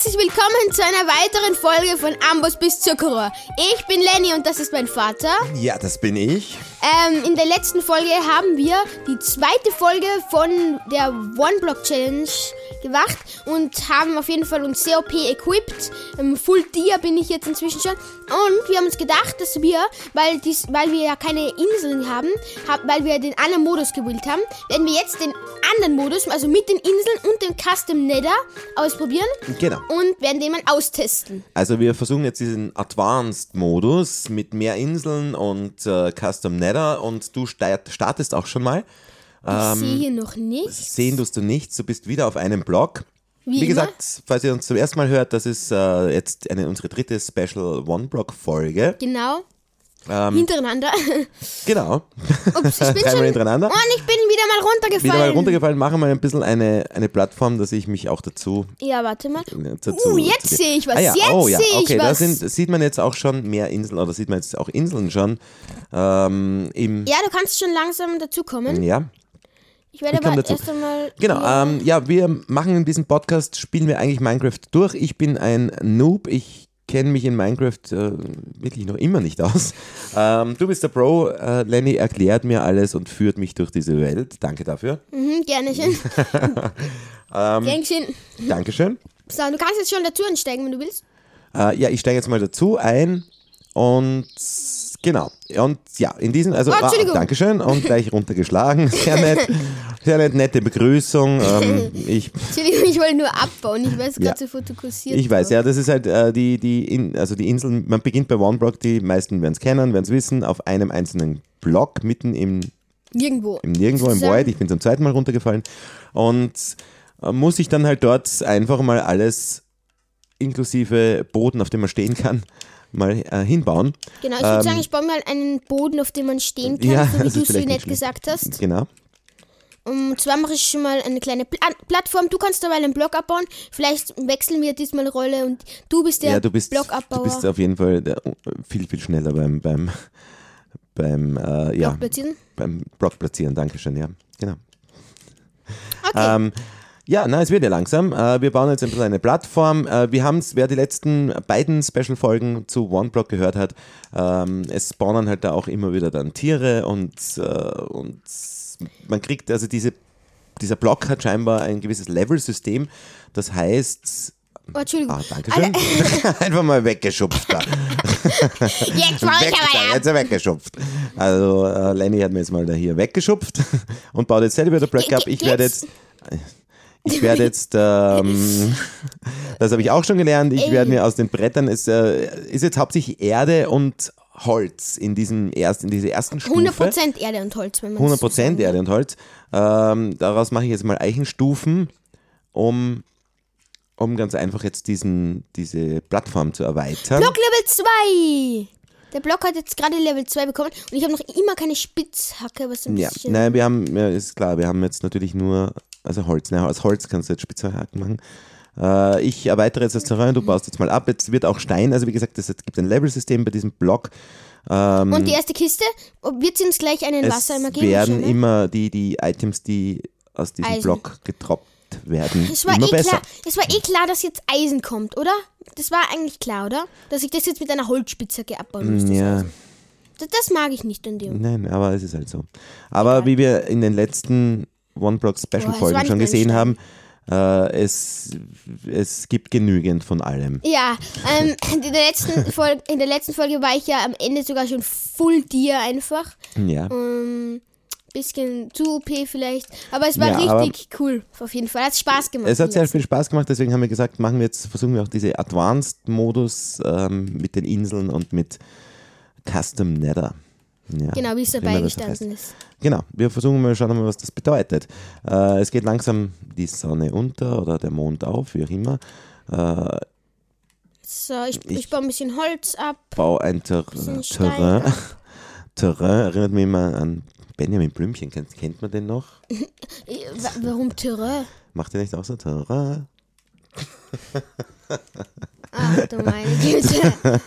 Herzlich willkommen zu einer weiteren Folge von Ambos bis Zuckerrohr. Ich bin Lenny und das ist mein Vater. Ja, das bin ich. Ähm, in der letzten Folge haben wir die zweite Folge von der One Block Challenge gemacht und haben auf jeden Fall uns COP equipped. Ähm, Full Tier bin ich jetzt inzwischen schon. Und wir haben uns gedacht, dass wir, weil, dies, weil wir ja keine Inseln haben, hab, weil wir den anderen Modus gewählt haben, werden wir jetzt den anderen Modus, also mit den Inseln und dem Custom Nether ausprobieren Genau. und werden den mal austesten. Also wir versuchen jetzt diesen Advanced-Modus mit mehr Inseln und äh, Custom Nether und du start- startest auch schon mal. Ich sehe hier noch nichts. Sehen tust du nichts, du bist wieder auf einem Blog. Wie, Wie gesagt, falls ihr uns zum ersten Mal hört, das ist äh, jetzt eine, unsere dritte Special One-Block-Folge. Genau. Ähm. Hintereinander. Genau. Ups, ich bin Dreimal schon. hintereinander. Und ich bin wieder mal runtergefallen. Wieder mal runtergefallen, machen wir ein bisschen eine, eine Plattform, dass ich mich auch dazu Ja, warte mal. dazu, Uh, jetzt sehe ich was. Ah ja, Jetzt oh, ja, sehe ich okay, da was. sind, sieht man jetzt auch schon mehr Inseln, oder sieht man jetzt auch Inseln schon ähm, im, Ja, du kannst schon langsam dazukommen. ja. Ich werde Ich aber dazu. erst einmal. Genau, ähm, ja, wir machen in diesem Podcast, spielen wir eigentlich Minecraft durch. Ich bin ein Noob, ich kenne mich in Minecraft äh, wirklich noch immer nicht aus. Ähm, du bist der Pro, äh, Lenny erklärt mir alles und führt mich durch diese Welt. Danke dafür. Mhm, gerne schön. Ähm. Gern schön. Dankeschön. So, du kannst jetzt schon dazu einsteigen, wenn du willst. Äh, ja, ich steige jetzt mal dazu ein und genau. Und ja, in diesem, also Oh, ah. Dankeschön und gleich runtergeschlagen. Sehr nett. Sehr nett, nette Begrüßung. Ähm, ich, Entschuldigung, ich wollte nur abbauen. Ich weiß Ja. gerade so fokussiert. ich weiß, ja, das ist halt äh, die, die, in, also die Inseln, man beginnt bei OneBlock, die meisten werden es kennen, werden es wissen, auf einem einzelnen Block mitten im, Nirgendwo. im Nirgendwo, im. Void. Ich bin zum zweiten Mal runtergefallen und äh, muss ich dann halt dort einfach mal alles inklusive Boden, auf dem man stehen kann, mal äh, hinbauen. Genau, ich würde Ähm, sagen, ich baue mal einen Boden, auf dem man stehen kann, Ja, so wie du ist so nett gesagt hast. Genau. Und zwar mache ich schon mal eine kleine Pla Plattform. Du kannst dabei einen Block abbauen. Vielleicht wechseln wir diesmal Rolle und du bist der ja, du bist, Blockabbauer. du bist auf jeden Fall der, viel, viel schneller beim, beim, beim, äh, ja, Block platzieren. beim Block platzieren. Dankeschön, ja, genau. Okay. Ähm, ja, na, es wird ja langsam. Äh, wir bauen jetzt ein bisschen eine Plattform. Äh, wir haben es, wer die letzten beiden Special-Folgen zu OneBlock gehört hat, ähm, es spawnen halt da auch immer wieder dann Tiere und, äh, und man kriegt, also diese, dieser Block hat scheinbar ein gewisses Level-System. Das heißt, oh, Entschuldigung. ah, danke schön. Einfach mal weggeschupft da. Jetzt baue Weg, ich aber ab. jetzt er weggeschupft. Also äh, Lenny hat mir jetzt mal da hier weggeschupft und baut jetzt selber wieder ab. ge- Ich werde jetzt, ich werde jetzt, ähm, das habe ich auch schon gelernt, ich werde mir aus den Brettern, es äh, ist jetzt hauptsächlich Erde und Holz in diesem erst, in dieser ersten Stufe. 100% Erde und Holz, wenn man 100 das so. Erde und Holz. Ähm, daraus mache ich jetzt mal Eichenstufen, um, um ganz einfach jetzt diesen, diese Plattform zu erweitern. Block Level 2. Der Block hat jetzt gerade Level 2 bekommen und ich habe noch immer keine Spitzhacke, was ein Ja, bisschen... nein, wir haben, ja, ist klar, wir haben jetzt natürlich nur, also Holz, ne, aus Holz kannst du jetzt Spitzhaken machen. Äh, ich erweitere jetzt das Terrain, du baust jetzt mal ab, jetzt wird auch Stein, also wie gesagt, es gibt ein Level-System bei diesem Block. Ähm, Und die erste Kiste, wird sie uns gleich einen es Wassereimer geben? werden wahrscheinlich? immer die, die Items, die aus diesem Eisen. Block getroppt werden, Es war, immer eh besser. klar, es war eh klar, dass jetzt Eisen kommt, oder? Das war eigentlich klar, oder? Dass ich das jetzt mit einer Holzspitzhacke abbauen muss. das Mm, Ja. Das, das mag ich nicht an dem. nein, aber es ist halt so. Aber wie wir in den letzten One-Block-Special-Folgen Boah, es war schon gesehen haben, äh, es, es gibt genügend von allem. Ja, ähm, in, der letzten Folge, in der letzten Folge war ich ja am Ende sogar schon Full Tier einfach. Ja. Ähm, bisschen zu OP vielleicht. Aber es war Ja, richtig cool, auf jeden Fall. Hat Spaß gemacht. Es hat sehr viel Spaß gemacht, deswegen haben wir gesagt, machen wir jetzt, versuchen wir auch diese Advanced-Modus ähm, mit den Inseln und mit Custom Nether. Ja, Genau, wie es dabei gestanden ist. Genau, wir versuchen mal schauen, mal, was das bedeutet. Äh, es geht langsam die Sonne unter oder der Mond auf, wie auch immer. Äh, So, ich, ich, Ich- baue ein bisschen Holz ab. bau ein Ter Stein Terrain. ab. Terrain erinnert mich immer an Benjamin Blümchen. Kennt, kennt man den noch? Äh, wa- Warum Terrain? Macht der nicht auch so Terrain? Ach du meine Güte.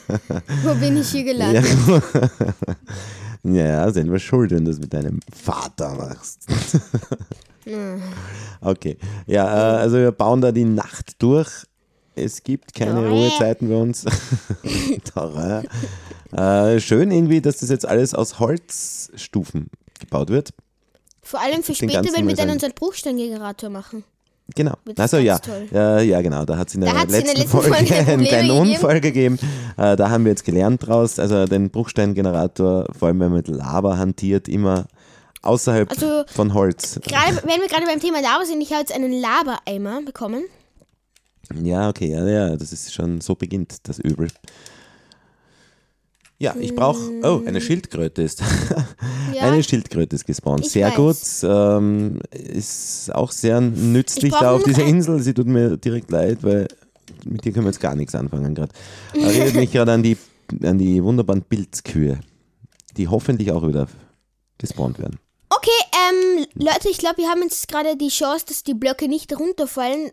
Wo bin ich hier gelandet? Ja. Ja, selber schuld, wenn du es mit deinem Vater machst. Okay. Ja, äh, also wir bauen da die Nacht durch Es gibt keine. Ruhezeiten bei uns. Terrain. äh, schön irgendwie, dass das jetzt alles aus Holzstufen gebaut wird. Vor allem für Den später, wenn wir dann unseren Bruchsteingenerator machen. Genau. Also ja. toll. ja, genau. Da hat es in der hat's in der letzten, letzten Folge, Folge einen kleinen gegeben. Unfall gegeben. Äh, da haben wir jetzt gelernt draus. Also den Bruchsteingenerator, vor allem wenn man mit Lava hantiert, immer außerhalb Also- von Holz. Gerade, wenn wir gerade beim Thema Lava sind, ich habe jetzt einen Lava-Eimer bekommen. Ja, okay, ja, ja, das ist schon, so beginnt das Übel. Ja, ich brauche, oh, eine Schildkröte ist, Ja, eine Schildkröte ist gespawnt. Ich Sehr weiß. gut, ähm, ist auch sehr nützlich da auf dieser Insel. Sie tut mir direkt leid, weil mit dir können wir jetzt gar nichts anfangen gerade. Erinnert mich gerade an die, an die wunderbaren Pilzkühe, die hoffentlich auch wieder gespawnt werden. Okay, ähm, Leute, ich glaube, wir haben jetzt gerade die Chance, dass die Blöcke nicht runterfallen,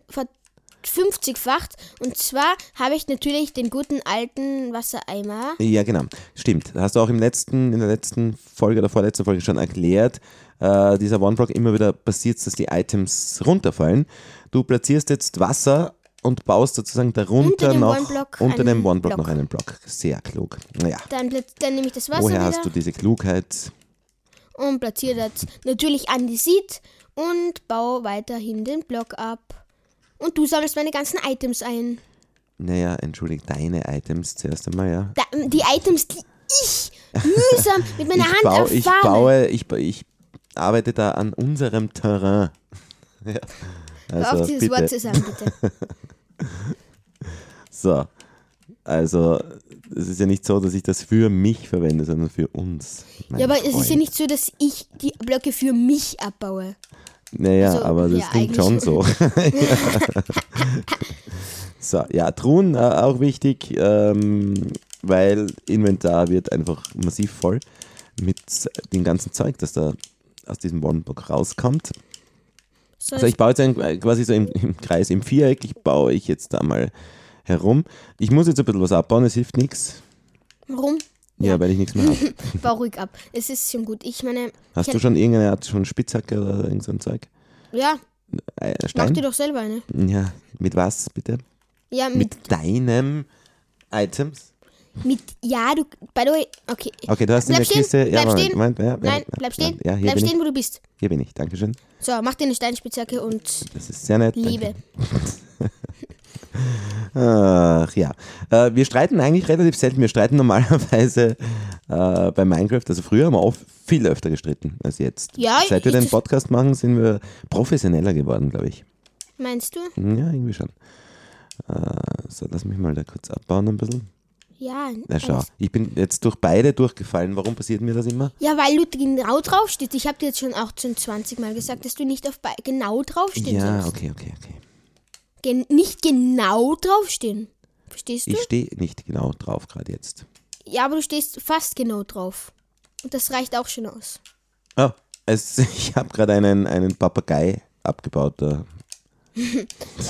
50-facht. Und zwar habe ich natürlich den guten alten Wassereimer. Ja, genau. Stimmt. Hast du auch im letzten, in der letzten Folge oder vorletzten Folge schon erklärt, äh, dieser One-Block immer wieder passiert, dass die Items runterfallen. Du platzierst jetzt Wasser und baust sozusagen darunter Unter noch unter dem One-Block Block. noch einen Block. Sehr klug. Naja, Dann, dann nehme ich das Wasser woher wieder hast du diese Klugheit? und platziere das natürlich an die Seed und baue weiterhin den Block ab. Und du sammelst meine ganzen Items ein. Naja, entschuldige, deine Items zuerst einmal, ja. Da, die Items, die ich mühsam mit meiner ich, Hand baue, ich baue, ich, ich arbeite da an unserem Terrain. ja. Also auf, dieses bitte. Wort zu sagen, bitte. So, also es ist ja nicht so, dass ich das für mich verwende, sondern für uns. Ja, aber es ist ja Freund. nicht so, dass ich die Blöcke für mich abbaue. Naja, also, aber das ja, klingt schon so. so, ja, Truhen äh, auch wichtig, ähm, weil Inventar wird einfach massiv voll mit dem ganzen Zeug, das da aus diesem One-Block rauskommt. So, Also ich baue jetzt ein, äh, quasi so im, im Kreis, im Viereck, ich baue ich jetzt da mal herum. Ich muss jetzt ein bisschen was abbauen, es hilft nichts. warum? Ja, weil ich nichts mehr habe. Bau ruhig ab. Es ist schon gut. Ich meine, Hast ich du schon irgendeine Art schon Spitzhacke oder irgend so ein Zeug? ja, Äh, mach Stein? dir doch selber eine. Ja, mit was bitte? Ja, mit, Mit deinem Items? mit, ja, du, by the way, okay. Okay, du hast in Bleib der stehen, Kiste. Ja, bleib Moment, stehen. Moment, ja, ja, Nein, ja, bleib stehen, Ja, bleib stehen, ich. wo du bist. Hier bin ich. Dankeschön. So, mach dir eine Steinspitzhacke und Das ist sehr nett. Liebe. Ach ja. Äh, wir streiten eigentlich relativ selten. Wir streiten normalerweise äh, bei Minecraft. Also früher haben wir oft viel öfter gestritten als jetzt. Ja, Seit wir den Podcast machen, sind wir professioneller geworden, glaube ich. Meinst du? Ja, irgendwie schon. Äh, so, lass mich mal da kurz abbauen ein bisschen. Ja. Na schau, ich bin jetzt durch beide durchgefallen. Warum passiert mir das immer? Ja, weil du genau draufstehst. Ich habe dir jetzt schon auch schon 20 Mal gesagt, dass du nicht auf genau draufstehen Ja, sollst. okay, okay, okay. Gen nicht genau draufstehen. Verstehst du? Ich stehe nicht genau drauf gerade jetzt. Ja, aber du stehst fast genau drauf. Und das reicht auch schon aus. Oh, es, ich habe gerade einen, einen Papagei abgebaut. Da.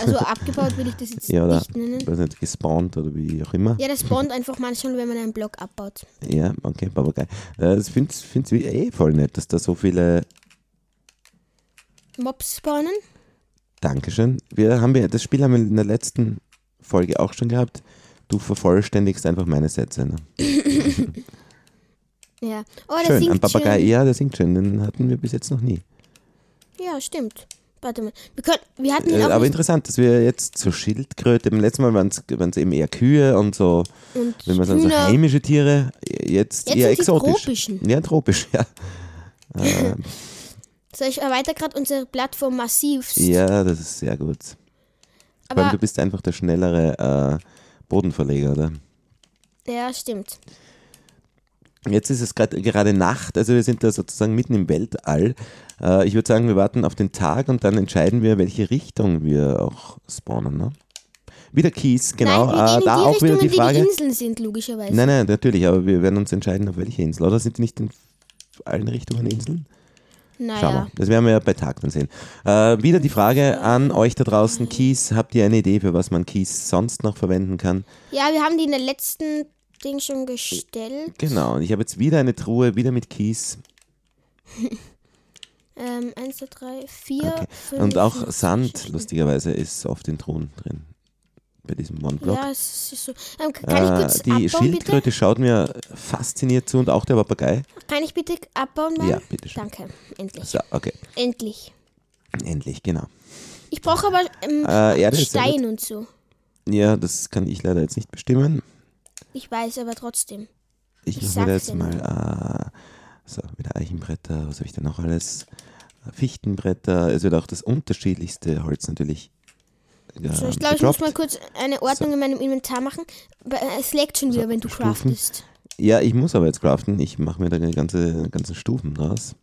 Also abgebaut will ich das jetzt Ja, oder nicht nennen. weiß nicht, gespawnt oder wie auch immer. Ja, das spawnt einfach manchmal, wenn man einen Block abbaut. Ja, okay, Papagei. Äh, Das finde ich eh voll nett, dass da so viele. Mobs spawnen. Dankeschön. Wir haben wir, das Spiel haben wir in der letzten Folge auch schon gehabt. Du vervollständigst einfach meine Sätze. Ne? Ja. Oh, der Schön, ein Papagei, schön. ja, der singt schön. Den hatten wir bis jetzt noch nie. Ja, stimmt. Warte mal. Wir, können, wir hatten ihn Äh, auch aber interessant, dass wir jetzt zur Schildkröte, beim letzten Mal waren es eben eher Kühe und so, und wenn man so heimische Tiere, jetzt, Jetzt eher exotisch. tropischen. Ja, tropisch, ja. Äh, So, ich erweitere gerade unsere Plattform massivst. ja, das ist sehr gut. Aber du bist einfach der schnellere äh, Bodenverleger, oder? ja, stimmt. Jetzt ist es grad, gerade Nacht, also wir sind da sozusagen mitten im Weltall. Äh, ich würde sagen, wir warten auf den Tag und dann entscheiden wir, welche Richtung wir auch spawnen. Ne? Wieder Kies, genau. Nein, äh, da auch wieder die Frage. die die Inseln sind, logischerweise. Nein, nein, natürlich, aber wir werden uns entscheiden, auf welche Insel. Oder sind die nicht in allen Richtungen Inseln? Schauen naja. wir. Das werden wir ja bei Tag dann sehen. Äh, wieder die Frage an euch da draußen, Kies, habt ihr eine Idee, für was man Kies sonst noch verwenden kann? Ja, wir haben die in der letzten Ding schon gestellt. Genau, und ich habe jetzt wieder eine Truhe, wieder mit Kies. Ähm, 1, 2, 3, 4, Okay. 5, Und auch 6, Sand, 7. lustigerweise, ist oft in Truhen drin. Bei diesem One-Block. Ja, es ist so. Ähm, kann ich Äh, kurz die abbauen, bitte? Schildkröte schaut mir fasziniert zu und auch der Papagei. Kann ich bitte abbauen, Mann? Ja, bitte schön. Danke. Endlich. So, okay. Endlich. Endlich, genau. Ich brauche aber ähm, Äh, sehr Stein und so. Ja, das kann ich leider jetzt nicht bestimmen. Ich weiß aber trotzdem. Ich, Ich mache mir jetzt mal, äh, so, wieder Eichenbretter, was habe ich da noch alles? Fichtenbretter, es wird auch das unterschiedlichste Holz natürlich. Ja, So, ich glaube, ich muss mal kurz eine Ordnung in meinem Inventar machen. Aber Es laggt schon wieder, wenn du Stufen. craftest. Ja, ich muss aber jetzt craften. Ich mache mir da die ganze, ganzen Stufen draus.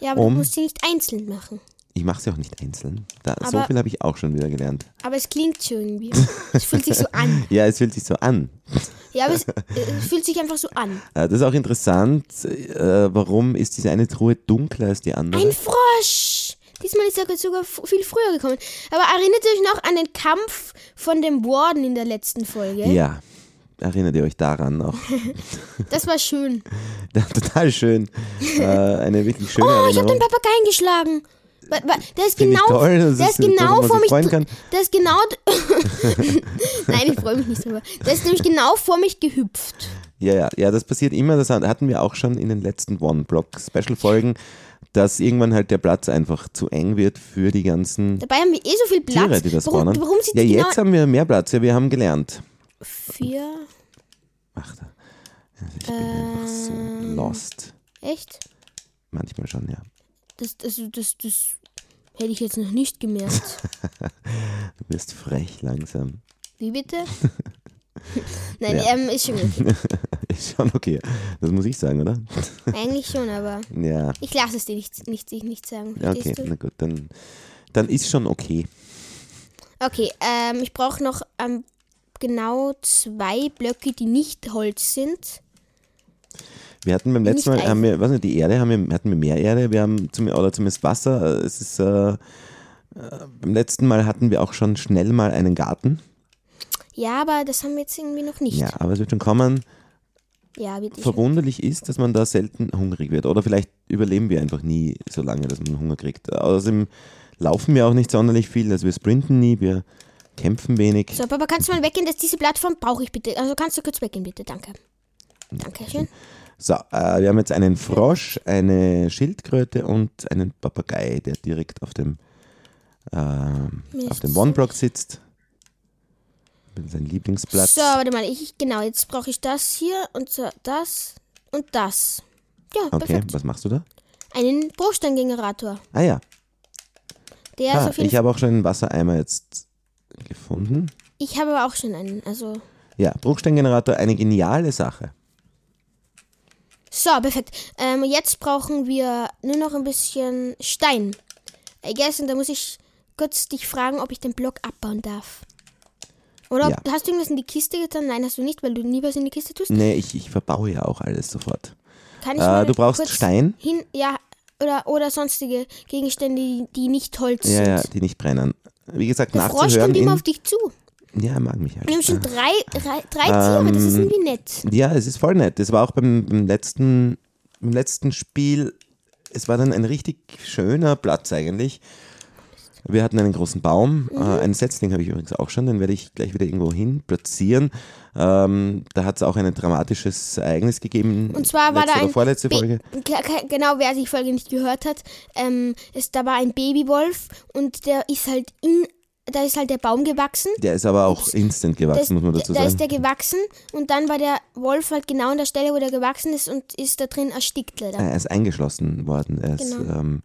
Ja, aber Um. du musst sie nicht einzeln machen. Ich mache sie auch nicht einzeln. Da, so Aber- viel habe ich auch schon wieder gelernt. Aber es klingt so irgendwie. Es fühlt sich so an. Ja, es fühlt sich so an. Ja, aber es, es fühlt sich einfach so an. Äh, Das ist auch interessant. Äh, warum ist diese eine Truhe dunkler als die andere? Ein Frosch! Diesmal ist er sogar viel früher gekommen. Aber erinnert ihr euch noch an den Kampf von dem Warden in der letzten Folge? Ja, erinnert ihr euch daran noch? Das war schön. Total schön. Äh, eine wirklich schöne Oh, ich habe den Erinnerung. Papageien geschlagen. Der ist genau, toll, der ist ist genau vor mich. Der ist genau. Nein, ich freue mich nicht drüber. Der ist nämlich genau vor mich gehüpft. Ja, ja, ja, das passiert immer. Das hatten wir auch schon in den letzten One-Block-Special-Folgen, dass irgendwann halt der Platz einfach zu eng wird für die ganzen Dabei haben wir eh so viel Platz. Tiere, die das warum, spawnen. warum sind ja, die jetzt genau haben wir mehr Platz. Ja, wir haben gelernt. vier? Ach, da. Also ich bin einfach so Ähm. lost. Echt? Manchmal schon, ja. Das, das, das, das hätte ich jetzt noch nicht gemerkt. Du wirst frech langsam. Wie bitte? Nein, Ja. ähm, ist schon okay. Ist schon okay. Das muss ich sagen, oder? Eigentlich schon, aber Ja. ich lasse es dir nicht, nicht, nicht, sagen. Okay, Verstehst na gut, dann, dann ist schon okay. du? Okay, ähm, ich brauche noch ähm, genau zwei Blöcke, die nicht Holz sind. Wir hatten beim letzten Nicht Mal, haben wir, was nicht, die Erde, haben wir, hatten wir mehr Erde, wir haben zum, oder zumindest Wasser. Äh, Es ist, äh, äh, beim letzten Mal hatten wir auch schon schnell mal einen Garten. Ja, aber das haben wir jetzt irgendwie noch nicht. Ja, aber es wird schon kommen. Ja, wird. Verwunderlich ist, dass man da selten hungrig wird. Oder vielleicht überleben wir einfach nie so lange, dass man Hunger kriegt. Außerdem laufen wir auch nicht sonderlich viel. Also wir sprinten nie, wir kämpfen wenig. So, Papa, kannst du mal weggehen? dass diese Plattform brauche ich bitte. Also kannst du kurz weggehen, bitte. Danke. Dankeschön. So, äh, wir haben jetzt einen Frosch, eine Schildkröte und einen Papagei, der direkt auf dem, ähm, auf dem One-Block sitzt. Sein Lieblingsplatz. So, warte mal. Ich, genau, jetzt brauche ich das hier und so, das und das. Ja, okay, perfekt. was machst du da? Einen Bruchsteingenerator. Ah ja, Der ist ah, auf jeden ich habe auch schon einen Wassereimer jetzt gefunden. Ich habe aber auch schon einen. Also. Ja, Bruchsteingenerator, eine geniale Sache. So, perfekt. Ähm, jetzt brauchen wir nur noch ein bisschen Stein. I guess, und da muss ich kurz dich fragen, ob ich den Block abbauen darf. Oder Ja. hast du irgendwas in die Kiste getan? Nein, hast du nicht, weil du nie was in die Kiste tust. Nee, ich, ich verbaue ja auch alles sofort. Kann ich Äh, du brauchst Stein? Hin, ja, oder, oder sonstige Gegenstände, die, die nicht Holz Ja, sind. ja, die nicht brennen. Wie gesagt, Der Frosch nachzuhören kommt immer auf dich zu. Ja, er mag mich halt. Wir haben schon drei, drei, drei Tiere, das ist Ähm, irgendwie nett. Ja, es ist voll nett. Das war auch beim, beim, letzten, beim letzten Spiel, es war dann ein richtig schöner Platz eigentlich. Wir hatten einen großen Baum, Mhm. äh, einen Setzling habe ich übrigens auch schon, den werde ich gleich wieder irgendwo hin platzieren. Ähm, da hat es auch ein dramatisches Ereignis gegeben. Und zwar war da ein vorletzte Folge. Genau, wer die Folge nicht gehört hat, ähm, ist, da war ein Babywolf und der ist halt in, da ist halt der Baum gewachsen. Der ist aber auch instant Da gewachsen, ist, muss man dazu da sagen. ist der gewachsen und dann war der Wolf halt genau an der Stelle, wo der gewachsen ist und ist da drin erstickt leider. er ist eingeschlossen worden. Er ist Genau. ähm,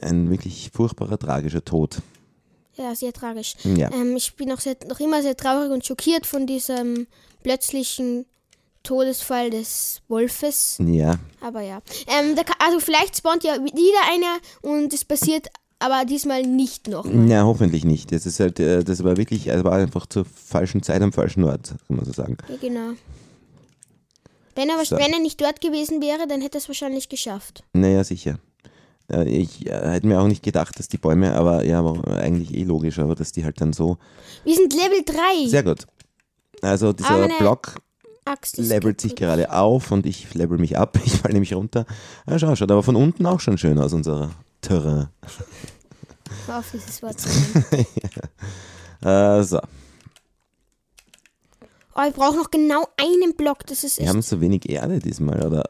ein wirklich furchtbarer, tragischer Tod. Ja, sehr tragisch. Ja. Ähm, ich bin noch, sehr, noch immer sehr traurig und schockiert von diesem plötzlichen Todesfall des Wolfes. Ja, Aber ja. Ähm, kann, also vielleicht spawnt ja wieder einer und es passiert aber diesmal nicht noch. Ja, hoffentlich nicht. Das ist halt, äh, das war wirklich, es war einfach zur falschen Zeit am falschen Ort, kann man so sagen. Ja, genau. Wenn er, So. wenn er nicht dort gewesen wäre, dann hätte er es wahrscheinlich geschafft. Naja, sicher. Äh, Ich äh, hätte mir auch nicht gedacht, dass die Bäume, aber ja, eigentlich eh logisch, aber dass die halt dann so. Wir sind Level 3. Sehr gut. Also dieser Block levelt sich gerade auf und ich level mich ab. Ich falle nämlich runter. Ja, schau, schaut aber von unten auch schon schön aus, unserer Terrain. Hör auf, dieses Wort zu nennen. Äh, so, Oh, ich brauche noch genau einen Block. Das ist wir echt. haben so wenig Erde diesmal, oder?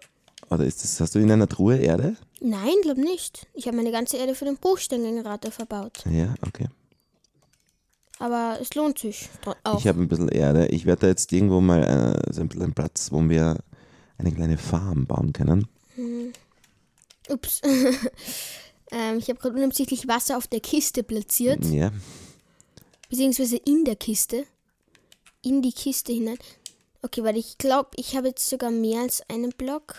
Oder ist das, hast du in einer Truhe Erde? Nein, glaub nicht. Ich habe meine ganze Erde für den Bruchsteingenerator verbaut. Ja, okay. Aber es lohnt sich auch. Ich habe ein bisschen Erde. Ich werde da jetzt irgendwo mal äh, so einen Platz, wo wir eine kleine Farm bauen können. Ups. ähm, ich habe gerade unabsichtlich Wasser auf der Kiste platziert. Ja. Beziehungsweise in der Kiste. In die Kiste hinein. Okay, weil ich glaube, ich habe jetzt sogar mehr als einen Block.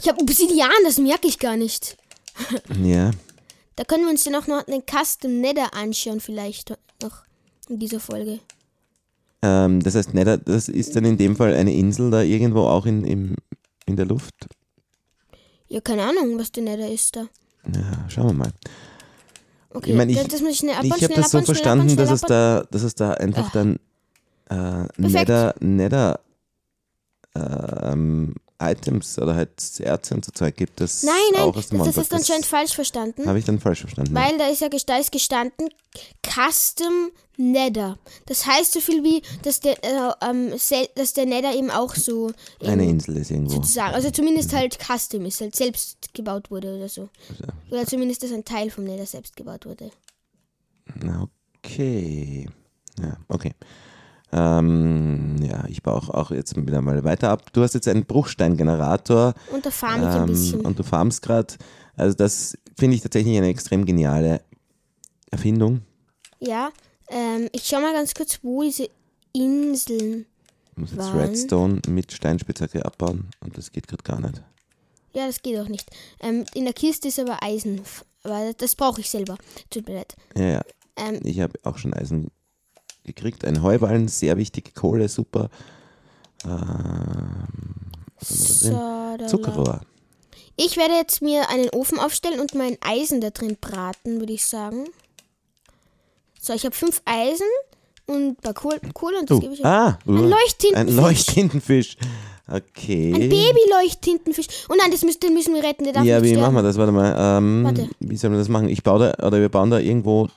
Ich habe Obsidian, das merke ich gar nicht. Ja. Da können wir uns dann auch noch einen Custom Nether anschauen, vielleicht noch in dieser Folge. Ähm, das heißt, Nether, das ist dann in dem Fall eine Insel da irgendwo auch in, im, in der Luft. Ja, keine Ahnung, was der Nether ist da. Ja, schauen wir mal. Okay, Ich meine, ich- das, ich schnell Ich habe das so verstanden, dass es da, dass es da einfach Ah. dann äh. Nether, Nether ähm, Items oder halt Erze und so Zeug gibt, das Nein, nein, auch aus dem das, das Monblock- hast du anscheinend falsch verstanden. Habe ich dann falsch verstanden. Weil da ist ja da ist gestanden Custom Nether. Das heißt so viel wie, dass der, äh, ähm, dass der Nether eben auch so eben Eine Insel ist irgendwo. sozusagen, also zumindest halt Custom ist, halt selbst gebaut wurde oder so. Oder zumindest, dass ein Teil vom Nether selbst gebaut wurde. Okay. Ja, okay. Ähm, ja, ich baue auch, auch jetzt wieder mal weiter ab. Du hast jetzt einen Bruchsteingenerator Und da farm ich ein ähm, bisschen. und du farmst gerade. Also das finde ich tatsächlich eine extrem geniale Erfindung. Ja, ähm, ich schau mal ganz kurz, wo diese Inseln. Ich muss jetzt Wann? Redstone mit Steinspitzhacke abbauen und das geht gerade gar nicht. Ja, das geht auch nicht. Ähm, in der Kiste ist aber Eisen. Aber das brauche ich selber. Tut mir leid. Ja, ja. Ähm, Ich habe auch schon Eisen gekriegt. Ein Heuballen, sehr wichtig. Kohle, super. Ähm, so, Zuckerrohr. Ich werde jetzt mir einen Ofen aufstellen und mein Eisen da drin braten, würde ich sagen. So, ich habe fünf Eisen und ein paar Kohl Kohle und das Du. gebe ich Ah, Ein uh, Leuchttintenfisch. Ein Leuchttintenfisch. Okay. Ein Baby-Leuchttintenfisch. Oh nein, das müssen, den müssen wir retten, der darf ja, wie sterben. machen wir das? Warte mal. Ähm, Warte. Wie sollen wir das machen? Ich baue da, oder wir bauen da irgendwo.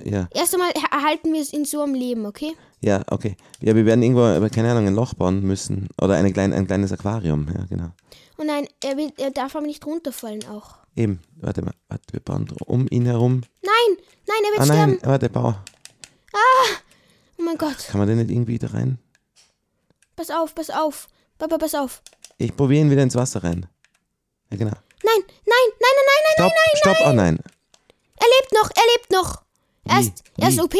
Äh, Ja, Erst einmal er- erhalten wir es in so am Leben, okay? ja, okay. Ja, wir werden irgendwo, aber keine Ahnung, ein Loch bauen müssen. Oder eine klein, ein kleines Aquarium. Ja, genau. Oh nein, er, will, er darf aber nicht runterfallen auch. Eben. Warte mal. Warte, wir bauen um ihn herum. Nein, nein, er wird Ah sterben. nein, warte, bau. Oh mein Gott. Kann man den nicht irgendwie da rein? Pass auf, pass auf. Papa, pass auf. Ich probiere ihn wieder ins Wasser rein. Ja, genau. Nein, nein, nein, nein, nein, nein, Stopp, stopp, oh nein. Er lebt noch, er lebt noch. Er ist, er ist? OP.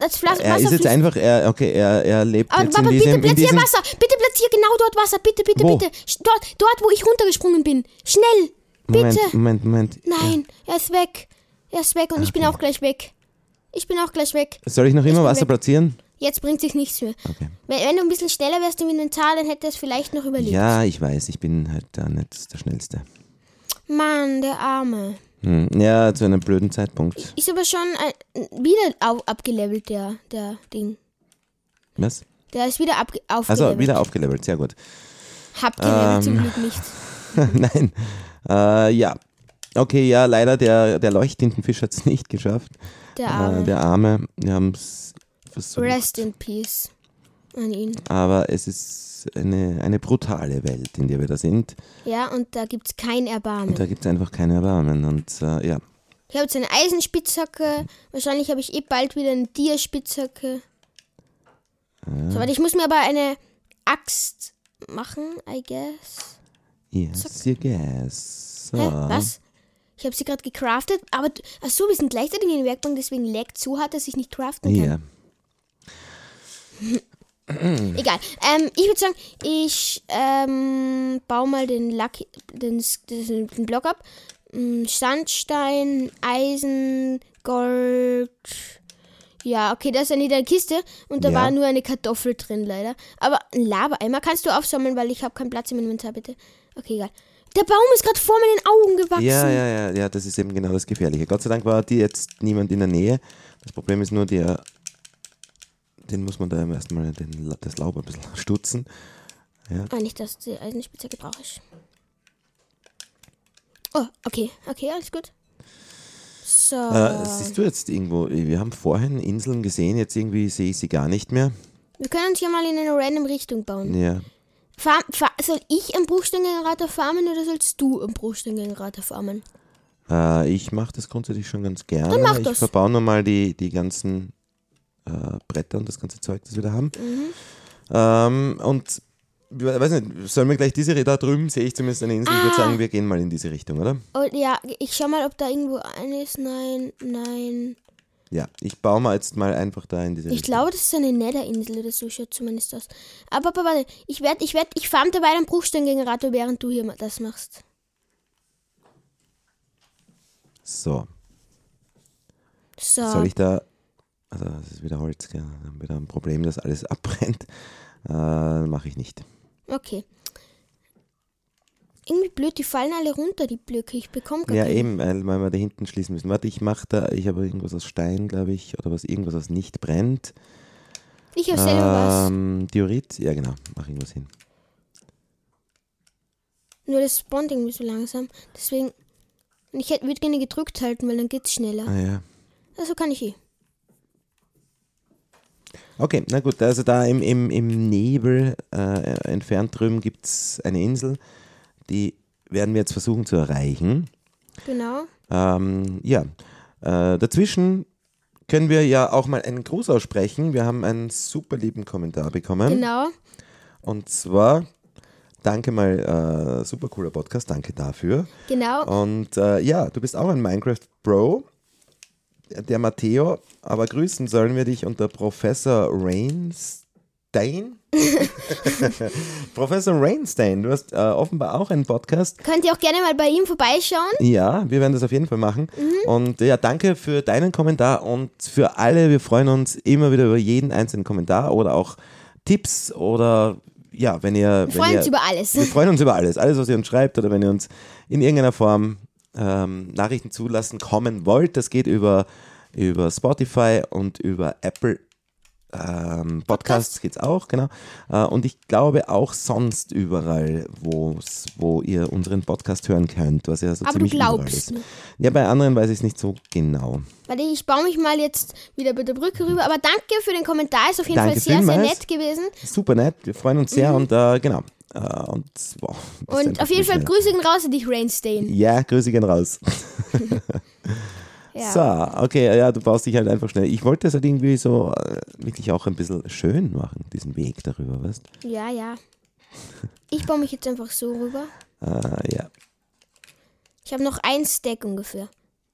Das Flas Er Wasser ist jetzt fließt- einfach, er, okay, er, er lebt Aber jetzt Papa, in bitte diesem, in platzier diesem Wasser. Bitte platzier genau dort Wasser. Bitte, bitte, Wo? bitte. Dort, dort, wo ich runtergesprungen bin. Schnell. Moment, Bitte. Moment, Moment. Nein, er ist weg. Er ist weg und ich bin auch gleich weg. Ich bin auch gleich weg. Soll ich noch immer bin Wasser weg. platzieren? Jetzt bringt sich nichts mehr. Okay. Wenn, wenn du ein bisschen schneller wärst im Inventar, dann hätte er es vielleicht noch überlebt. Ja, ich weiß, ich bin halt da nicht der Schnellste. Mann, der Arme. Hm. Ja, zu einem blöden Zeitpunkt. Ist aber schon ein, wieder auf, abgelevelt, der, der Ding. Was? Der ist wieder ab, aufgelevelt. Also wieder aufgelevelt, sehr gut. Abgelevelt zum Ähm. Glück nicht. Nein. Äh, ja. Okay, ja, leider, der, der Leuchttintenfisch hat es nicht geschafft. Der Arme. Äh, der Arme, wir haben es versucht. Rest in peace an ihn. Aber es ist eine, eine brutale Welt, in der wir da sind. Ja, und da gibt's kein Erbarmen. Und da gibt es einfach keine Erbarmen. Und äh, ja, Ich habe jetzt eine Eisenspitzhacke. Wahrscheinlich habe ich eh bald wieder eine Dia-Spitzhacke. So, warte, ich muss mir aber eine Axt machen, I guess. yes, you guess. So. Hä? Was? Ich habe sie gerade gecraftet, aber d- ach so, wir sind gleichzeitig in der Werkbank, deswegen laggt so hart, dass ich nicht craften kann. Ja. Egal. Ähm, ich würde sagen, ich ähm, baue mal den, Lucky, den, den, den Block ab. Mm, Sandstein, Eisen, Gold. Ja, okay, das ist eine der Kiste und da Ja. war nur eine Kartoffel drin, leider. Aber ein Lava-Eimer kannst du aufsammeln, weil ich habe keinen Platz im Inventar, bitte. Okay, egal. Der Baum ist gerade vor meinen Augen gewachsen. Ja, ja, ja, ja, das ist eben genau das Gefährliche. Gott sei Dank war die jetzt niemand in der Nähe. Das Problem ist nur, der, den muss man da erstmal den, das Laub ein bisschen stutzen. Ah, nicht, dass die Eisenspitzhacke brauche ich. Oh, okay, okay, alles gut. So. Äh, siehst du jetzt irgendwo, wir haben vorhin Inseln gesehen, jetzt irgendwie sehe ich sie gar nicht mehr. Wir können uns hier mal in eine random Richtung bauen. Ja. Farm, fa soll ich einen Bruchsteingenerator farmen oder sollst du einen Bruchsteingenerator farmen? Äh, ich mache das grundsätzlich schon ganz gerne. Dann mach ich das. verbaue nochmal die, die ganzen äh, Bretter und das ganze Zeug, das wir da haben. Mhm. Ähm, und ich weiß nicht, sollen wir gleich diese da drüben, sehe ich zumindest eine Insel, ich würde Ah. sagen, wir gehen mal in diese Richtung, oder? Oh, ja, ich schau mal, ob da irgendwo eine ist. Nein, nein. Ja, ich baue mal jetzt mal einfach da in diese Ich Richtung. glaube, das ist eine Netherinsel oder so, schaut zumindest aus. Aber, aber warte, ich werde, ich werde, ich farm dabei einen Bruchsteingenerator, während du hier mal das machst. So, So. soll ich da, also das ist wieder Holz, gell? dann haben wir da ein Problem, dass alles abbrennt. Äh, mache ich nicht. Okay. Irgendwie blöd, die fallen alle runter, die Blöcke. Ich bekomme gar Ja, keine. eben, weil, weil wir da hinten schließen müssen. Warte, ich mache da, ich habe irgendwas aus Stein, glaube ich, oder was, irgendwas, was nicht brennt. Ich habe selber was. Ähm, Diorit, ja genau, mach irgendwas hin. Nur das spawnt irgendwie so langsam. Deswegen. Und ich würde gerne gedrückt halten, weil dann geht's schneller. Ah ja. Also kann ich eh. Okay, na gut, also da im, im, im Nebel äh, entfernt drüben gibt es eine Insel, die werden wir jetzt versuchen zu erreichen. Genau. Ähm, ja, äh, dazwischen können wir ja auch mal einen Gruß aussprechen. Wir haben einen super lieben Kommentar bekommen. Genau. Und zwar, danke mal, äh, super cooler Podcast, danke dafür. Genau. Und äh, ja, du bist auch ein Minecraft Bro, der Matteo, aber grüßen sollen wir dich unter Professor Rainstein. Professor Rainstein, du hast äh, offenbar auch einen Podcast. Könnt ihr auch gerne mal bei ihm vorbeischauen? Ja, wir werden das auf jeden Fall machen. Und ja, danke für deinen Kommentar und für alle. Wir freuen uns immer wieder über jeden einzelnen Kommentar oder auch Tipps oder ja, wenn ihr. Wir wenn freuen ihr, uns über alles. Wir freuen uns über alles. Alles, was ihr uns schreibt oder wenn ihr uns in irgendeiner Form ähm, Nachrichten zulassen kommen wollt. Das geht über, über Spotify und über Apple ähm, Podcasts geht's auch, genau. Äh, und ich glaube auch sonst überall, wo's, wo ihr unseren Podcast hören könnt, was ja so Aber du ziemlich überall glaubst ist. Ja, bei anderen weiß ich es nicht so genau. Warte, ich baue mich mal jetzt wieder bei der Brücke rüber. Aber danke für den Kommentar. Ist auf jeden Danke Fall sehr, sehr nett gewesen. Super nett, wir freuen uns sehr und äh, genau. Äh, und boah. Und auf jeden Fall. Grüße gehen raus an dich, Rainstain. Ja, Grüße gehen raus. Ja. So, okay, ja, du baust dich halt einfach schnell. Ich wollte das halt irgendwie so äh, wirklich auch ein bisschen schön machen, diesen Weg darüber, weißt ja, ja. Ich baue mich jetzt einfach so rüber. äh, ja. Ich habe noch ein Stack ungefähr.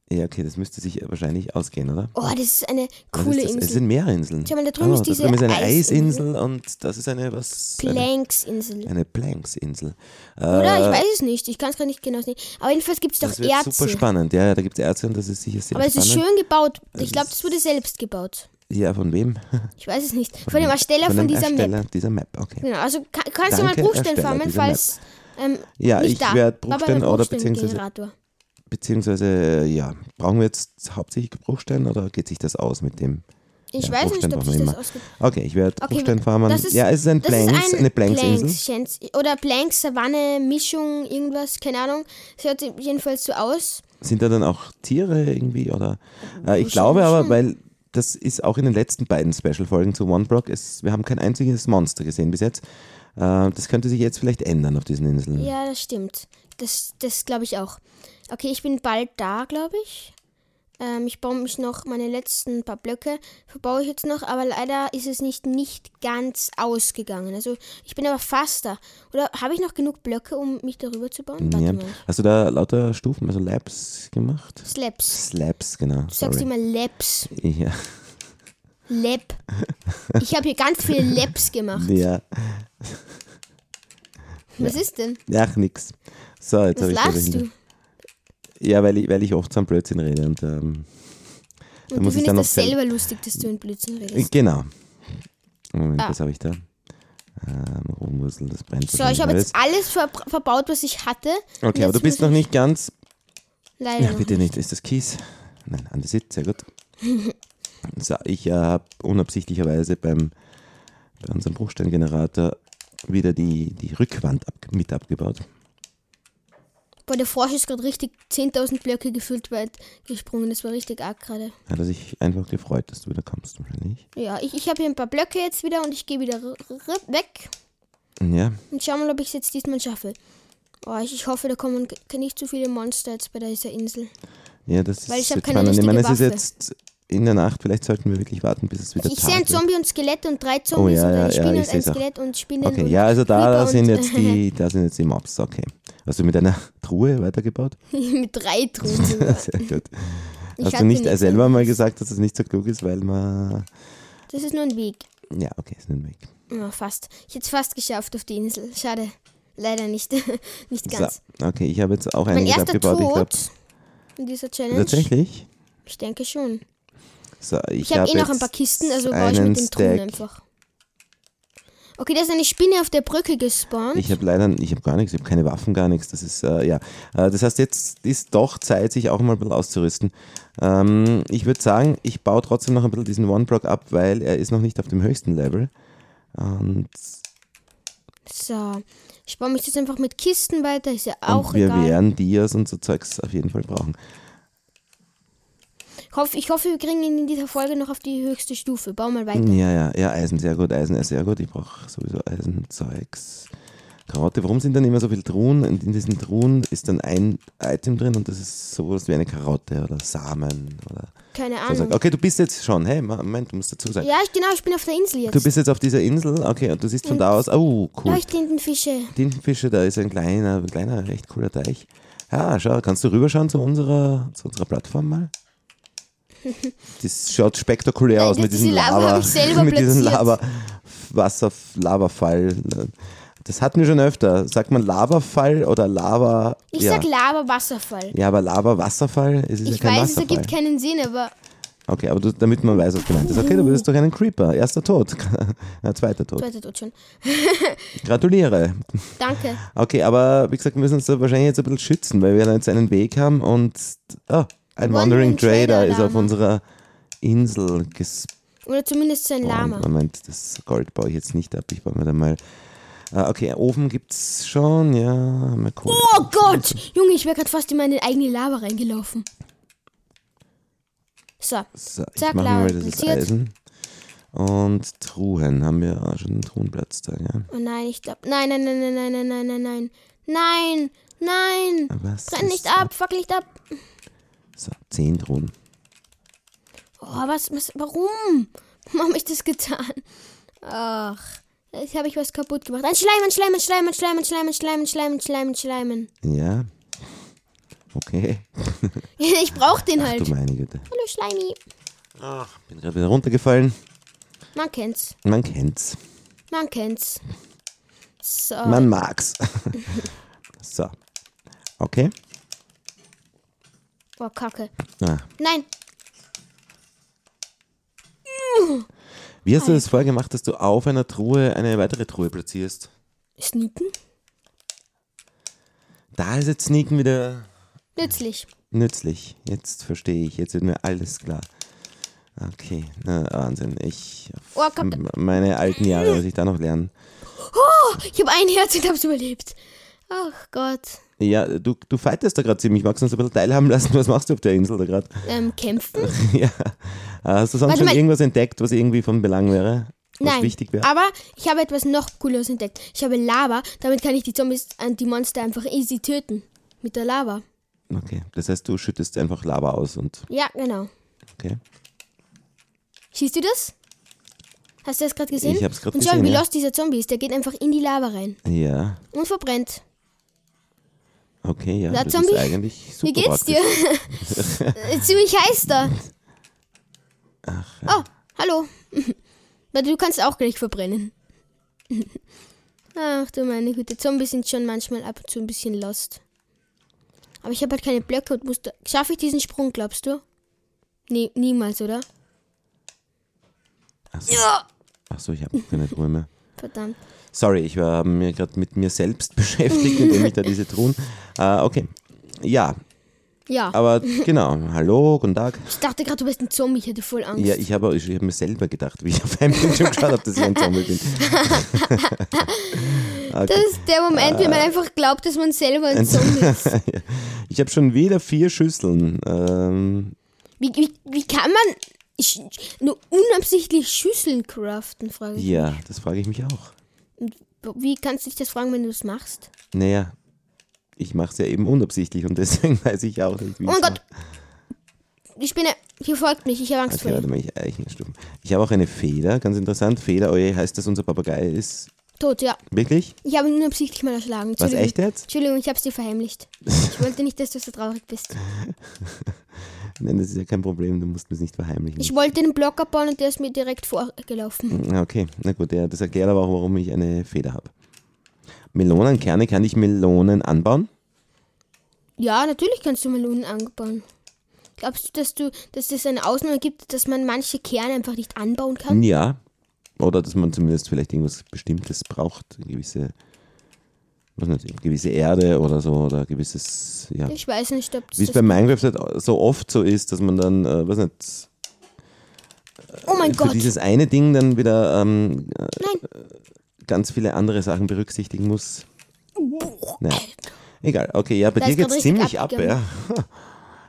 Ja, okay, das müsste sich wahrscheinlich ausgehen, oder? Oh, das ist eine coole ist das? Es Insel. sind mehrere Inseln. Schau mal, da drüben ist diese da drüben ist eine Eisinsel. Eisinsel und das ist eine, was? Eine, Planks-Insel. eine Planksinsel. Oder? Ich Äh, weiß es nicht. Ich kann es gerade nicht genau sehen. Aber jedenfalls gibt es doch Das wird Erze. super spannend. Ja, da gibt es Erze und das ist sicher sehr Aber es ist spannend. schön gebaut. Ich glaube, ist- das wurde selbst gebaut. Ja, von wem? Ich weiß es nicht. Von dem Ersteller von, dem dieser Ersteller Map. dieser Map, okay. Genau, also ka- kannst du mal Danke, Bruchstein Ersteller farmen, falls. Ähm, Ja, ich werde Bruchstein einem oder beziehungsweise. Beziehungsweise, ja, brauchen wir jetzt hauptsächlich Bruchstein oder geht sich das aus mit dem? Ich Ja, weiß nicht, ob sich das ausgeht. Okay, ich werde Okay, Bruchstein farmen. das ist- ja, es ist ein Planks, ist ein eine Planksinsel. Planks. Oder Planks, Savanne, Mischung, irgendwas, keine Ahnung. Es hört jedenfalls so aus. Sind da dann auch Tiere irgendwie? Oder? Äh, ich glaube aber, weil das ist auch in den letzten beiden Special-Folgen zu One Block, es, wir haben kein einziges Monster gesehen bis jetzt. Äh, das könnte sich jetzt vielleicht ändern auf diesen Inseln. Ja, das stimmt. Das, das glaube ich auch. Okay, ich bin bald da, glaube ich. Ähm, ich baue mich noch, meine letzten paar Blöcke verbaue ich jetzt noch, aber leider ist es nicht, nicht ganz ausgegangen. Also ich bin aber fast da. Oder habe ich noch genug Blöcke, um mich darüber zu bauen? Ja. Hast du da lauter Stufen, also Labs gemacht? Slaps. Slabs, genau. Du sagst immer Labs. Ja. Lab. Ich habe hier ganz viele Labs gemacht. ja. Was ist denn? Ach, nix. So, jetzt Was habe ich da lachst du? Ja, weil ich, weil ich oft so einen Blödsinn rede und ähm, Und du muss ich dann das noch selber lustig, dass du in Blödsinn redest. genau. Moment, Ah. was habe ich da? Ähm, Rumwursel, das brennt So, ich habe jetzt alles ver verbaut, was ich hatte. Okay, aber du bist noch ich- nicht ganz. Leider Ja, bitte nicht. Ist das Kies? Nein, Andesit, sehr gut. So, ich äh, habe unabsichtlicherweise beim, bei unserem Bruchsteingenerator wieder die, die Rückwand ab, mit abgebaut. Boah, der Frosch ist gerade richtig 10.000 Blöcke gefühlt weit gesprungen. Das war richtig arg gerade. Hat er sich einfach gefreut, dass du wieder kommst, wahrscheinlich. Ja, ich, ich habe hier ein paar Blöcke jetzt wieder und ich gehe wieder weg. Ja, Und schau mal, ob ich es jetzt diesmal schaffe. Oh, ich, ich hoffe, da kommen nicht zu viele Monster jetzt bei dieser Insel. ja, das ist Weil ich hab jetzt keine spannend. Ich meine, es ist jetzt in der Nacht, vielleicht sollten wir wirklich warten, bis es wieder Ich Tag sehe ein. Zombie und Skelett und drei Zombies ja, und ja, eine ja, Spinne ich und ein seh's auch. Skelett und Spinnen Okay, und ja, also da, da sind jetzt die, da sind jetzt die Mobs, okay. Hast du mit einer Truhe weitergebaut? mit drei Truhen. Sehr gut. Ich Hast du nicht selber mal gesagt, dass es nicht so klug ist, weil man. Das ist nur ein Weg. Ja, okay, ist ein Weg. Ja, fast. Ich hätte es fast geschafft auf die Insel. Schade. Leider nicht. nicht ganz. So, okay, ich habe jetzt auch mein einiges erster abgebaut. Ich Tod in dieser Challenge. tatsächlich. Ich denke schon. So, ich Ich habe hab eh noch ein paar Kisten, also baue ich mit den Truhen einfach. Okay, da ist eine Spinne auf der Brücke gespawnt. Ich habe leider, ich habe gar nichts, ich habe keine Waffen, gar nichts. Das ist, äh, ja. Äh, das heißt, jetzt ist doch Zeit, sich auch mal ein bisschen auszurüsten. Ähm, ich würde sagen, ich baue trotzdem noch ein bisschen diesen One-Block ab, weil er ist noch nicht auf dem höchsten Level. Und, So. Ich baue mich jetzt einfach mit Kisten weiter. Ist ja auch und wir egal. werden Dias und so Zeugs auf jeden Fall brauchen. Ich hoffe, ich hoffe, wir kriegen ihn in dieser Folge noch auf die höchste Stufe. Bau mal weiter. Ja, ja, ja, Eisen, sehr gut, Eisen ist sehr gut. Ich brauche sowieso Eisenzeugs. Karotte, warum sind dann immer so viele Truhen? Und in diesen Truhen ist dann ein Item drin und das ist sowas wie eine Karotte oder Samen oder Keine. Ahnung. Okay, du bist jetzt schon, hey, Moment, du musst dazu sagen. Ja, ich, genau, ich bin auf der Insel jetzt. Du bist jetzt auf dieser Insel, okay, und du siehst von da aus, oh, cool. Leuchttintenfische. Tintenfische, da ist ein kleiner, kleiner, recht cooler Teich. Ja, schau, kannst du rüberschauen zu unserer, zu unserer Plattform mal? Das schaut spektakulär aus mit diesem diese Lava Lava, ich mit diesem. Lava, Wasser, Lavafall. Das hatten wir schon öfter. Sagt man Lavafall oder Lava? Ich ja. sag Lava-Wasserfall. ja, aber Lava-Wasserfall, es ist Ich ja kein weiß, es Wasserfall. ergibt keinen Sinn, aber Okay, aber du, damit man weiß, was gemeint ist. Okay, du bist doch einen Creeper. Erster Tod. ja, zweiter Tod. zweiter Tod schon. Gratuliere. Danke. Okay, aber wie gesagt, wir müssen uns da wahrscheinlich jetzt ein bisschen schützen, weil wir dann jetzt einen Weg haben und oh, ein Wandering, Wandering Trader, Trader ist auf unserer Insel gespawnt. Oder zumindest sein oh, Lama. Moment, das Gold baue ich jetzt nicht ab. Ich baue mir da mal. Ah, okay, Ofen gibt's schon, ja. Mal Kohle. Oh Gott! Junge, ich wäre gerade fast in meine eigene Lava reingelaufen. So. so ich Zack, Lava. Mal dieses. Eisen. Und Truhen. Haben wir auch schon einen Truhenplatz da, ja? Oh nein, ich glaube. Nein, nein, nein, nein, nein, nein, nein, nein. Nein! Nein! Nein! Brenn nicht ab, ab, fuck nicht ab. So, zehn Truhen. Oh, was, was, warum? Warum habe ich das getan? Ach, jetzt habe ich was kaputt gemacht. Ein Schleim, ein Schleim, ein Schleim, ein Schleim, ein Schleim, ein Schleim, ein Schleim, ein Schleim, ein Schleimen. Ja. Okay. Ich brauche den Ach halt. du meine Güte. Hallo Schleimi. Bin gerade wieder runtergefallen. Man kennt's. Man kennt's. Man kennt's. So. Man mag's. so. Okay. Oh, Kacke. Ah. Nein. Wie hast du das vorher gemacht, dass du auf einer Truhe eine weitere Truhe platzierst? Sneaken? Da ist jetzt Sneaken wieder Nützlich. nützlich. Jetzt verstehe ich. Jetzt wird mir alles klar. Okay, na, Wahnsinn. Ich, Oh, meine alten Jahre, was ich da noch lernen. Ich habe ein Herz und hab's überlebt. Ach Gott. Ja, du, du fightest da gerade ziemlich. Magst du uns ein bisschen teilhaben lassen? Was machst du auf der Insel da gerade? Ähm, kämpfen? ja. Äh, Hast du sonst Warte schon mal. irgendwas entdeckt, was irgendwie von Belang wäre? Was Nein. wichtig wäre? Aber ich habe etwas noch Cooles entdeckt. Ich habe Lava. Damit kann ich die Zombies und die Monster einfach easy töten. Mit der Lava. Okay, das heißt, du schüttest einfach Lava aus und Ja, genau. okay. Siehst du das? Hast du das gerade gesehen? Ich hab's grad Und schau, gesehen, wie ja. lost dieser Zombie ist. Der geht einfach in die Lava rein Ja, und verbrennt. Okay, ja. Na, das Zombie, ist eigentlich super Wie geht's dir? Ziemlich heiß da. Oh, hallo. Du kannst auch gleich verbrennen. Ach du meine Güte, Zombies sind schon manchmal ab und zu ein bisschen lost. Aber ich habe halt keine Blöcke und musste. Schaffe ich diesen Sprung, glaubst du? Nee, niemals, oder? Achso, Ja. Ach so, ich habe keine mehr. Verdammt. Sorry, ich war mir gerade mit mir selbst beschäftigt, indem ich da diese Truhen. Äh, okay. Ja. Ja. Aber genau, hallo, guten Tag. ich dachte gerade, du bist ein Zombie, ich hatte voll Angst. Ja, ich habe ich hab mir selber gedacht, wie ich auf einem Bildschirm geschaut habe, dass ich ein Zombie bin. okay. das ist der Moment, wenn man einfach glaubt, dass man selber ein Zombie ist. Ich habe schon wieder vier Schüsseln. Ähm, Wie, wie, wie kann man nur unabsichtlich Schüsseln craften, frage ich. ja, das frage ich mich auch. Wie kannst du dich das fragen, wenn du es machst? Naja, ich mache es ja eben unabsichtlich und deswegen weiß ich auch nicht, wie Oh mein Gott! Die Spinne, hier folgt mich, ich habe Angst Okay, vor warte ihr. mal, ich Eichenstufen. Ich habe auch eine Feder, ganz interessant. Feder, oh je, heißt das, unser Papagei ist Tot, ja. wirklich? Ich habe ihn unabsichtlich mal erschlagen. Was, echt jetzt? Entschuldigung, ich habe es dir verheimlicht. Ich wollte nicht, dass du so traurig bist. Nein, das ist ja kein Problem, du musst mir es nicht verheimlichen. Ich wollte den Block abbauen und der ist mir direkt vorgelaufen. Ah, Okay, na gut, ja, das erklärt aber auch, warum ich eine Feder habe. Melonenkerne, kann ich Melonen anbauen? Ja, natürlich kannst du Melonen anbauen. Glaubst du, dass du, dass es eine Ausnahme gibt, dass man manche Kerne einfach nicht anbauen kann? Ja. Oder dass man zumindest vielleicht irgendwas Bestimmtes braucht, eine gewisse, was nicht, gewisse Erde oder so, oder gewisses, ja. Ich weiß nicht, ob das. Wie es bei Minecraft halt so oft so ist, dass man dann, äh, weiß nicht, oh mein für Gott! dieses eine Ding dann wieder ähm, äh, ganz viele andere Sachen berücksichtigen muss. Naja. Egal, okay, ja, bei dir geht es ziemlich ab, ja.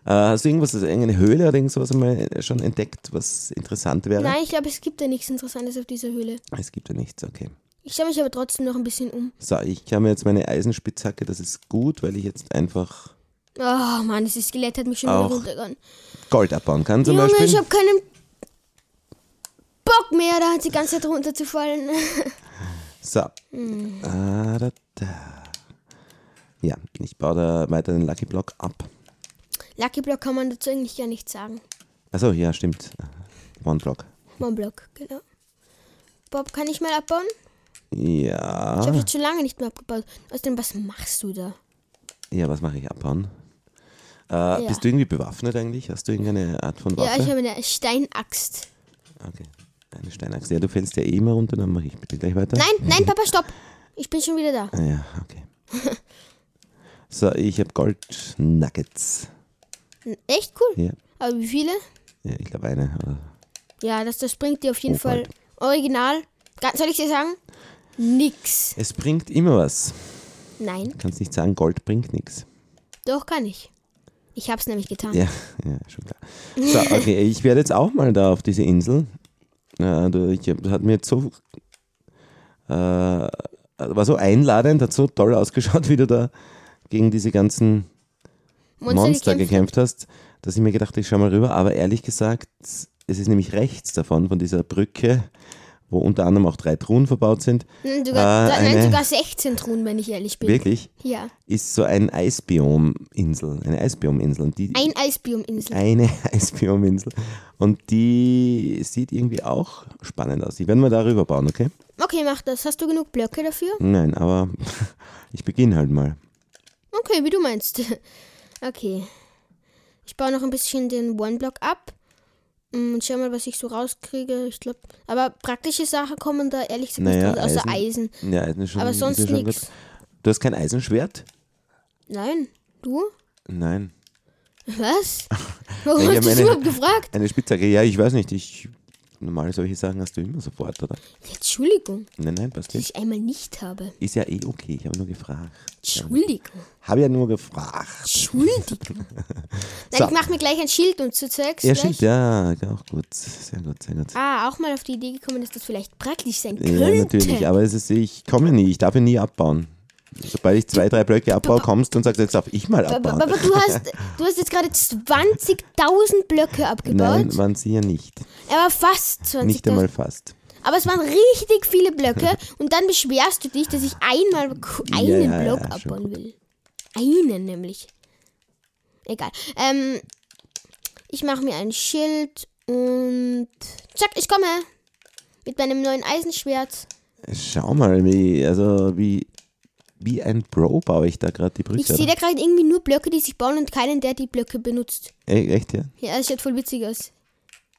Äh, Hast du irgendwas, also irgendeine Höhle oder irgend sowas einmal schon entdeckt, was interessant wäre? Nein, ich glaube, es gibt ja nichts Interessantes auf dieser Höhle. Es gibt ja nichts, okay. Ich schaue mich aber trotzdem noch ein bisschen um. So, ich habe mir jetzt meine Eisenspitzhacke, das ist gut, weil ich jetzt einfach Oh Mann, dieses Skelett hat mich schon wieder runtergegangen. Gold abbauen kann zum Junge, Beispiel. ich habe keinen Bock mehr, da die ganze Zeit runterzufallen. So. Hm. Ah, da, da. Ja, ich baue da weiter den Lucky Block ab. Lucky Block kann man dazu eigentlich gar nichts sagen. Achso, ja, stimmt. One Block. One Block, genau. Bob, kann ich mal abbauen? Ja. Ich habe jetzt schon lange nicht mehr abgebaut. Außerdem, was machst du da? Ja, was mache ich? Abbauen? Äh, Bist du irgendwie bewaffnet eigentlich? Hast du irgendeine Art von Waffe? Ja, ich habe eine Steinaxt. Okay. Eine Steinachse. Ja, du fällst ja eh immer runter, dann mache ich bitte gleich weiter. Nein, nein, Papa, stopp. Ich bin schon wieder da. Ah, ja, okay. so, ich habe Gold Nuggets. Echt cool. Ja, Aber wie viele? ja ich glaube eine. Oder Ja, das, das bringt dir auf jeden Oh, Fall bald. original. Soll ich dir sagen? Nix. Es bringt immer was. Nein, Du kannst nicht sagen, Gold bringt nichts. doch kann ich. Ich hab's nämlich getan. Ja, ja, schon klar. So, okay, ich werde jetzt auch mal da auf diese Insel. Ja, du, ich, hab- hat mir jetzt so, äh, war so einladend, hat so toll ausgeschaut, wie du da gegen diese ganzen Monster, gekämpft. gekämpft hast, dass ich mir gedacht habe, ich schau mal rüber. Aber ehrlich gesagt, es ist nämlich rechts davon, von dieser Brücke, wo unter anderem auch drei Truhen verbaut sind. Nein, sogar, Äh, nein, sogar 16 Truhen, wenn ich ehrlich bin. Wirklich, Ja. ist so ein Eisbiominsel, eine Eisbiominsel. Und die, Ein Eisbiominsel. eine Eisbiominsel. Und die sieht irgendwie auch spannend aus. Ich werde mal darüber bauen, okay? Okay, mach das. Hast du genug Blöcke dafür? Nein, aber ich beginne halt mal. Okay, wie du meinst. Okay. Ich baue noch ein bisschen den One-Block ab. Mm, Und schau mal, was ich so rauskriege. Ich glaube, aber praktische Sachen kommen da ehrlich gesagt Naja, außer Eisen. Eisen. Ja, Eisen ist schon, Aber sonst ja nichts. Du hast kein Eisenschwert? Nein. Du? Nein. Was? Warum hab hast du überhaupt gefragt? Eine Spitzhacke? Ja, ich weiß nicht. Ich, normal solche Sachen hast du immer sofort, oder? Entschuldigung, Nein, nein, passt nicht. ich einmal nicht habe. Ist ja eh okay. Ich habe nur gefragt. Entschuldigung. Habe ja nur gefragt. Entschuldigung. Nein, So. ich mache mir gleich ein Schild und zu Zeugs. Ja, stimmt, ja, auch gut. Sehr gut, sehr gut. Ah, auch mal auf die Idee gekommen, dass das vielleicht praktisch sein könnte. Ja, natürlich, aber es ist, ich komme nie, ich darf ja nie abbauen. Sobald ich zwei, drei Blöcke abbaue, kommst du und sagst, jetzt darf ich mal abbauen. aber du hast, du hast jetzt gerade 20.000 Blöcke abgebaut. Nein, waren sie ja nicht. Aber fast 20.000. Nicht einmal fast. Aber es waren richtig viele Blöcke und dann beschwerst du dich, dass ich einmal einen ja, Block ja, abbauen will. Einen nämlich. Egal. Ähm, ich mache mir ein Schild und zack, ich komme. Mit meinem neuen Eisenschwert. Schau mal, wie, also wie, wie ein Bro baue ich da gerade die Brücke. Ich sehe da gerade irgendwie nur Blöcke, die sich bauen und keinen, der die Blöcke benutzt. E echt, ja? Ja, das schaut voll witzig aus.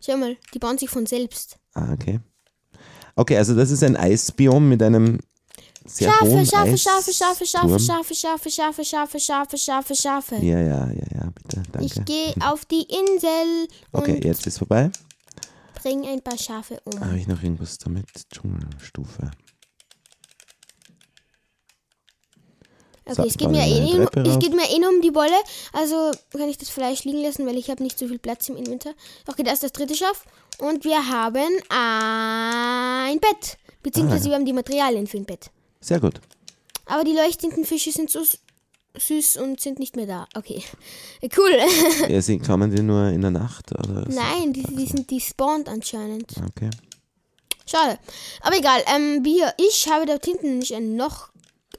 Schau mal, die bauen sich von selbst. Ah, okay. Okay, also das ist ein Eisbiom mit einem sehr Schafe, hohen Schafe, Schafe, Schafe, Schafe, Eisturm. Schafe, Schafe, Schafe, Schafe, Schafe, Schafe, Schafe. Ja, ja, ja, ja, bitte, danke. Ich gehe auf die Insel Okay, und jetzt ist vorbei. bring ein paar Schafe um. Habe ich noch irgendwas damit? Dschungelstufe. Okay, es, geht bauen mir eh, eh, Treppe es geht mir eh nur um die Wolle. Also kann ich das Fleisch liegen lassen, weil ich habe nicht so viel Platz im Inventar. Okay, da ist das dritte Schaf. Und wir haben ein Bett. Beziehungsweise Ah. wir haben die Materialien für ein Bett. Sehr gut. Aber die leuchtenden Fische sind so süß und sind nicht mehr da. Okay. Cool. Ja, sie kommen die nur in der Nacht oder? Nein, die, die sind die spawned anscheinend. Okay. Schade. Aber egal. Ähm, wir, ich habe dort hinten nämlich eine noch,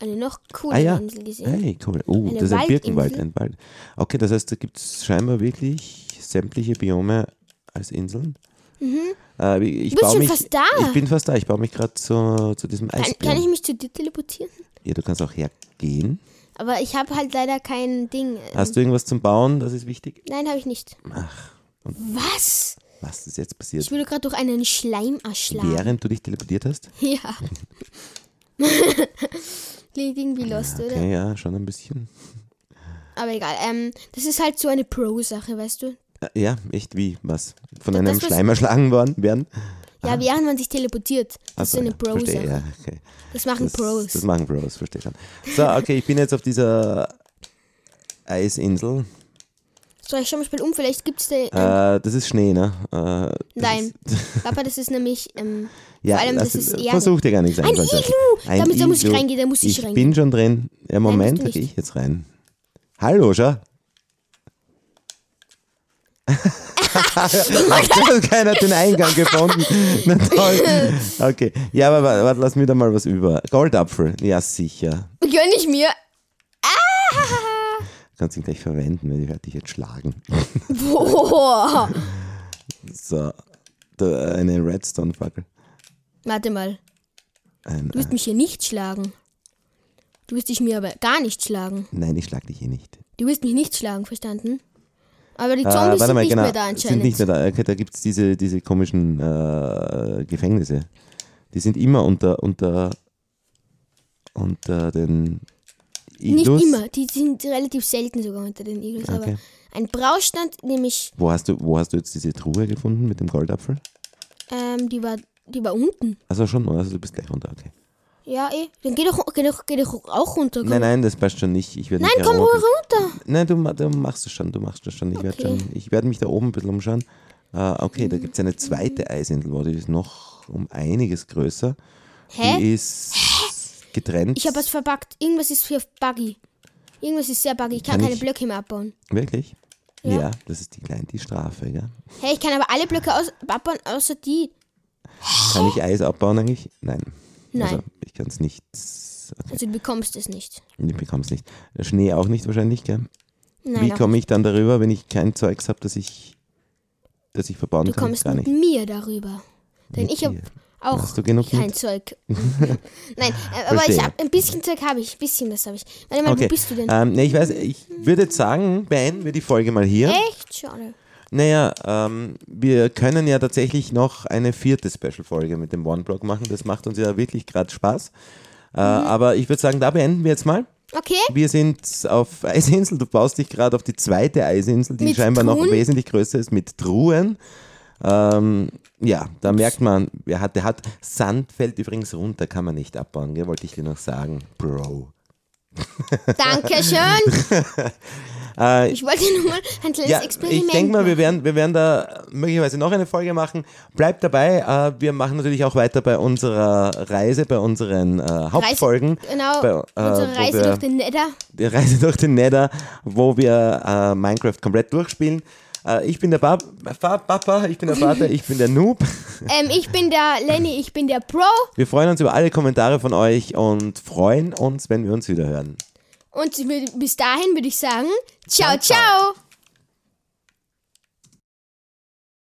eine noch coole Ah ja. Insel gesehen. Hey, cool. Oh, Eine das ist ein Birkenwald, ein Wald. Okay, das heißt, da gibt es scheinbar wirklich sämtliche Biome als Inseln. Äh, wie- ich Mhm. Du bist schon mich, fast da. Ich bin fast da. Ich baue mich gerade zu, zu diesem Kann, Eisbiom. kann ich mich zu dir teleportieren? ja, du kannst auch hergehen. Aber ich habe halt leider kein Ding. ähm, Hast du irgendwas zum Bauen? Das ist wichtig. Nein, habe ich nicht. Ach, Was? was ist jetzt passiert? Ich wurde gerade durch einen Schleim erschlagen. Während du dich teleportiert hast? Ja. Irgendwie lost, oder? Okay, ja, schon ein bisschen. Aber egal. Ähm, das ist halt so eine Pro-Sache, weißt du? Äh, Ja, echt wie? Was? Von Das- einem das, Schleim erschlagen worden werden? Ja, während man sich teleportiert. Das Ach ist so, so eine ja, Pro-Sache. ja, okay. Das machen Das, Pros. das machen Pros, verstehe schon. So, okay, ich bin jetzt auf dieser Eisinsel. so, ich schau mal schnell um. Vielleicht gibt es da. Ähm, Äh, das ist Schnee, ne? Äh, nein. Ist, Papa, das ist nämlich. Ähm, ja, vor allem, lass- das ist Erde. versuch dir gar nichts Ein zu Iglu! Ein Damit- da muss ich Iglu. reingehen, da muss ich Ich reingehen. bin schon drin. Ja, Moment, da gehe ich jetzt rein. Hallo, schau. Keiner hat den Eingang gefunden. Na toll. Okay. Ja, aber warte, lass mir da mal was über. Goldapfel. Ja, sicher. gönn ich mir. Kannst ihn gleich verwenden, wenn ich werde dich jetzt schlagen. Boah. So. Da, eine Redstone-Fackel. Warte mal. Ein, Du wirst mich hier nicht schlagen. Du wirst dich mir aber gar nicht schlagen. nein, ich schlag dich hier nicht. Du wirst mich nicht schlagen, verstanden? Aber die Äh, Zombies warte sind mal, nicht genau. mehr da sind anscheinend. nicht mehr da. Okay, da gibt es diese, diese komischen äh, Gefängnisse. Die sind immer unter, unter, unter den Nicht Iglus. immer, die sind relativ selten sogar unter den Igels. Okay. Aber ein Braustand, nämlich, Wo hast, du, wo hast du jetzt diese Truhe gefunden mit dem Goldapfel? ähm, die war, die war unten. Also schon, also du bist gleich runter, okay. Ja, eh. Dann geh doch, geh doch, geh doch auch runter. Komm. Nein, nein, das passt schon nicht. Ich werd Nein, komm ruhig oben- runter. Nein, du, du machst es schon, du machst es schon. Ich werde Okay. schon, ich werde mich da oben ein bisschen umschauen. Äh, okay, da gibt es eine zweite Eisinsel, die ist noch um einiges größer. Hä? Die ist getrennt. Ich habe was verbuggt. Irgendwas ist hier buggy. Irgendwas ist sehr buggy. Ich kann, Kann keine ich- Blöcke mehr abbauen. Wirklich? Ja. Ja. das ist die kleine, die Strafe, gell? Hey, ich kann aber alle Blöcke aus abbauen, außer die. Kann ich Eis abbauen eigentlich? Nein. Nein. Also, ich kann es nicht. Okay, Also du bekommst es nicht. ich bekomme es nicht. Schnee auch nicht wahrscheinlich, gell? Nein, Wie komme ich dann darüber, wenn ich kein Zeugs habe, das ich, das ich verbauen Du kann? kommst Gar mit mir darüber. Denn Mit ich habe auch Hast du genug kein mit? Zeug. Nein, äh, aber ich habe ein bisschen Zeug habe ich, ein bisschen das habe ich. Warte mal, Okay. wo bist du denn? Ähm, nee, ich weiß, ich würde jetzt sagen, beenden wir die Folge mal hier. Echt schade. Naja, ähm, wir können ja tatsächlich noch eine vierte Special-Folge mit dem One-Block machen. Das macht uns ja wirklich gerade Spaß. Äh, Mhm. Aber ich würde sagen, da beenden wir jetzt mal. Okay, Wir sind auf Eisinsel. Du baust dich gerade auf die zweite Eisinsel, die Mit scheinbar noch Truhen? wesentlich größer ist, mit Truhen. Ähm, ja, da merkt man, er hat, der hat Sand fällt übrigens runter, kann man nicht abbauen, gell? wollte ich dir noch sagen, Bro. danke schön. Äh, Ich wollte nur mal ein kleines ja, Experiment ich denke mal, wir werden, wir werden da möglicherweise noch eine Folge machen. Bleibt dabei. Äh, wir machen natürlich auch weiter bei unserer Reise, bei unseren äh, Hauptfolgen. Genau, bei, äh, unsere Reise wir- durch den Nether. die Reise durch den Nether, wo wir äh, Minecraft komplett durchspielen. Äh, ich bin der Papa, ich bin der Vater, ich bin der Noob. Ähm, ich bin der Lenny, ich bin der Pro. Wir freuen uns über alle Kommentare von euch und freuen uns, wenn wir uns wieder hören. Und bis dahin würde ich sagen, ciao, ciao.